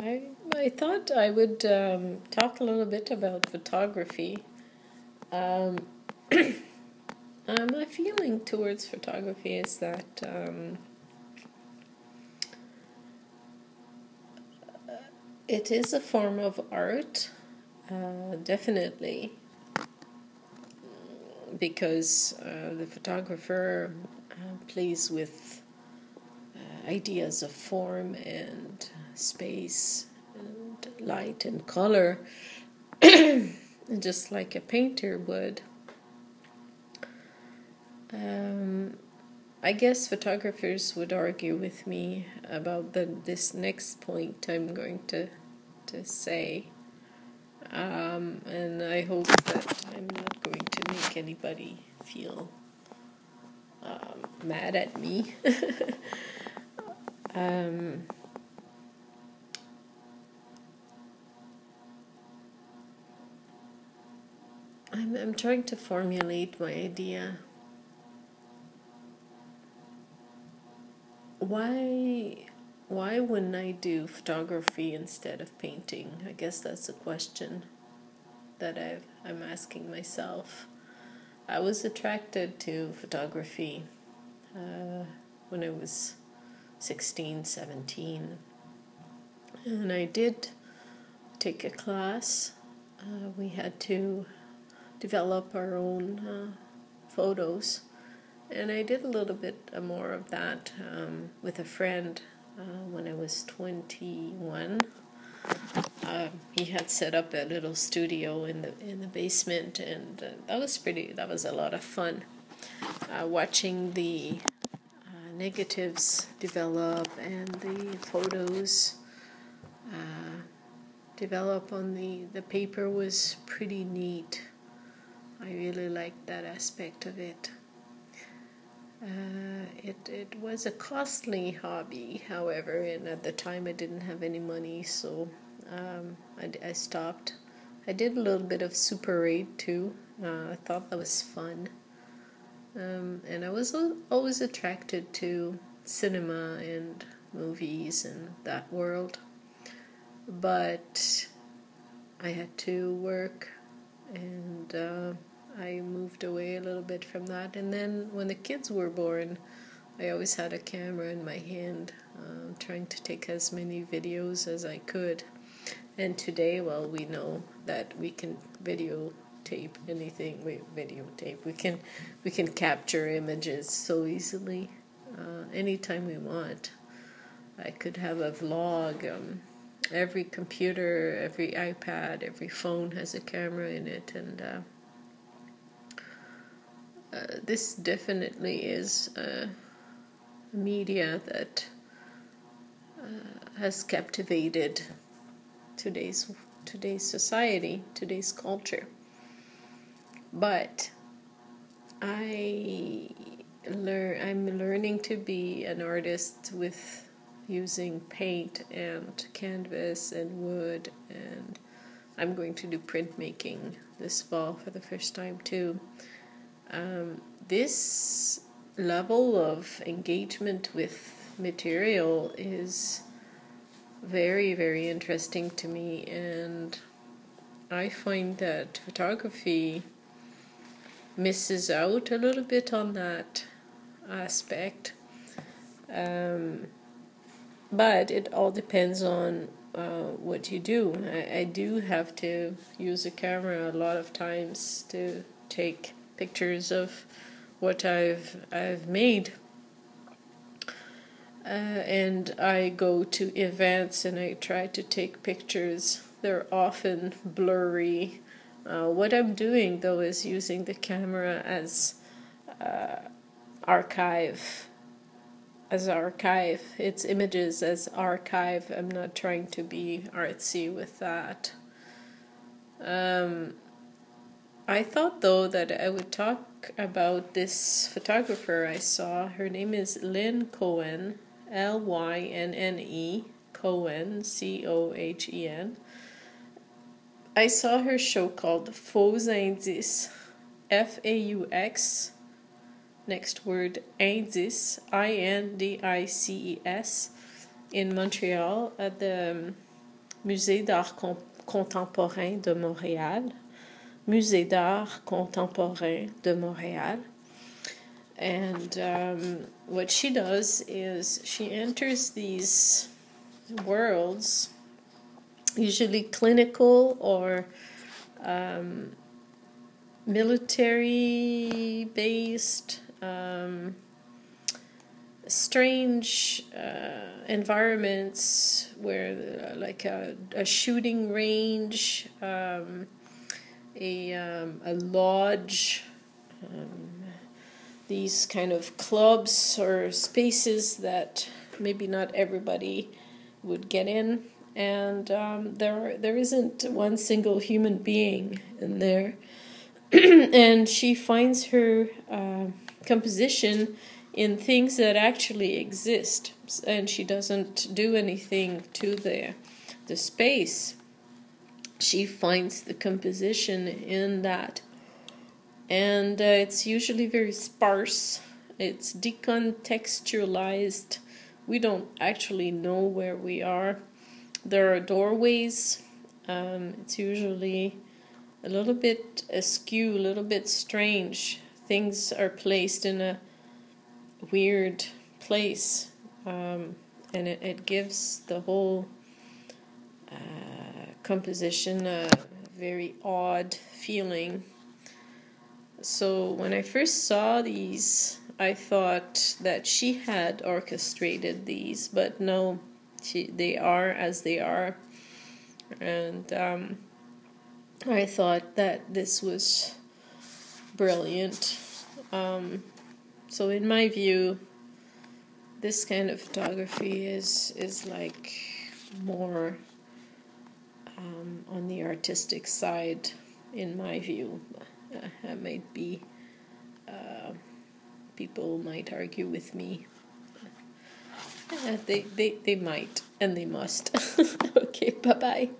I I thought I would um, talk a little bit about photography. Um, uh, my feeling towards photography is that um, it is a form of art, uh, definitely, because uh, the photographer uh, plays with uh, ideas of form and space and light and color, just like a painter would. Um, I guess photographers would argue with me about the this next point I'm going to to say, um, and I hope that I'm not going to make anybody feel um, mad at me. um, I'm, I'm trying to formulate my idea. Why why wouldn't I do photography instead of painting? I guess that's a question that I've, I'm asking myself. I was attracted to photography uh, when I was 16, 17. And I did take a class. Uh, we had to develop our own uh, photos. And I did a little bit more of that um, with a friend uh, when I was 21. Uh, he had set up a little studio in the in the basement, and uh, that was pretty. That was a lot of fun. Uh, watching the negatives develop and the photos uh, develop on the the paper was pretty neat. I really liked that aspect of it. Uh, it it was a costly hobby, however, and at the time I didn't have any money, so um, I, I stopped. I did a little bit of Super 8 too. Uh, I thought that was fun. Um, and I was always attracted to cinema and movies and that world. But I had to work and uh, I moved away a little bit from that. And then when the kids were born, I always had a camera in my hand, uh, trying to take as many videos as I could. And today, well, we know that we can videotape anything. We videotape. We can we can capture images so easily, uh, anytime we want. I could have a vlog. Um, every computer, every iPad, every phone has a camera in it, and uh, uh, this definitely is a media that uh, has captivated today's today's society, today's culture. But I learn I'm learning to be an artist with using paint and canvas and wood and I'm going to do printmaking this fall for the first time too. Um, this level of engagement with material is very, very interesting to me, and I find that photography misses out a little bit on that aspect. Um, but it all depends on uh, what you do. I, I do have to use a camera a lot of times to take pictures of what I've I've made. Uh, and I go to events and I try to take pictures. They're often blurry. Uh, what I'm doing though is using the camera as uh, archive, as archive. It's images as archive. I'm not trying to be artsy with that. Um, I thought though that I would talk about this photographer I saw. Her name is Lynne Cohen, L Y N N E, Cohen, C O H E N. I saw her show called Faux Indices, F A U X, next word, Indices, I N D I C E S. in Montreal at the Musée d'Art Contemporain de Montréal. Musée d'Art Contemporain de Montréal. And um, what she does is she enters these worlds, usually clinical or um, military based, um, strange uh, environments where, uh, like a, a, shooting range, um, a, um, a lodge, um, these kind of clubs or spaces that maybe not everybody would get in. And um, there, there isn't one single human being in there. and she finds her uh, composition in things that actually exist, and she doesn't do anything to the the space. She finds the composition in that, and uh, it's usually very sparse. It's decontextualized. We don't actually know where we are. There are doorways. Um, it's usually a little bit askew, a little bit strange. Things are placed in a weird place, um, and it, it gives the whole uh, composition a very odd feeling. So when I first saw these, I thought that she had orchestrated these, but no, she, they are as they are. And um, I thought that this was brilliant. Um, so, in my view, this kind of photography is is like more um, on the artistic side, in my view. Uh, that might be. Uh, people might argue with me. They, they, they might and they must. okay, bye bye.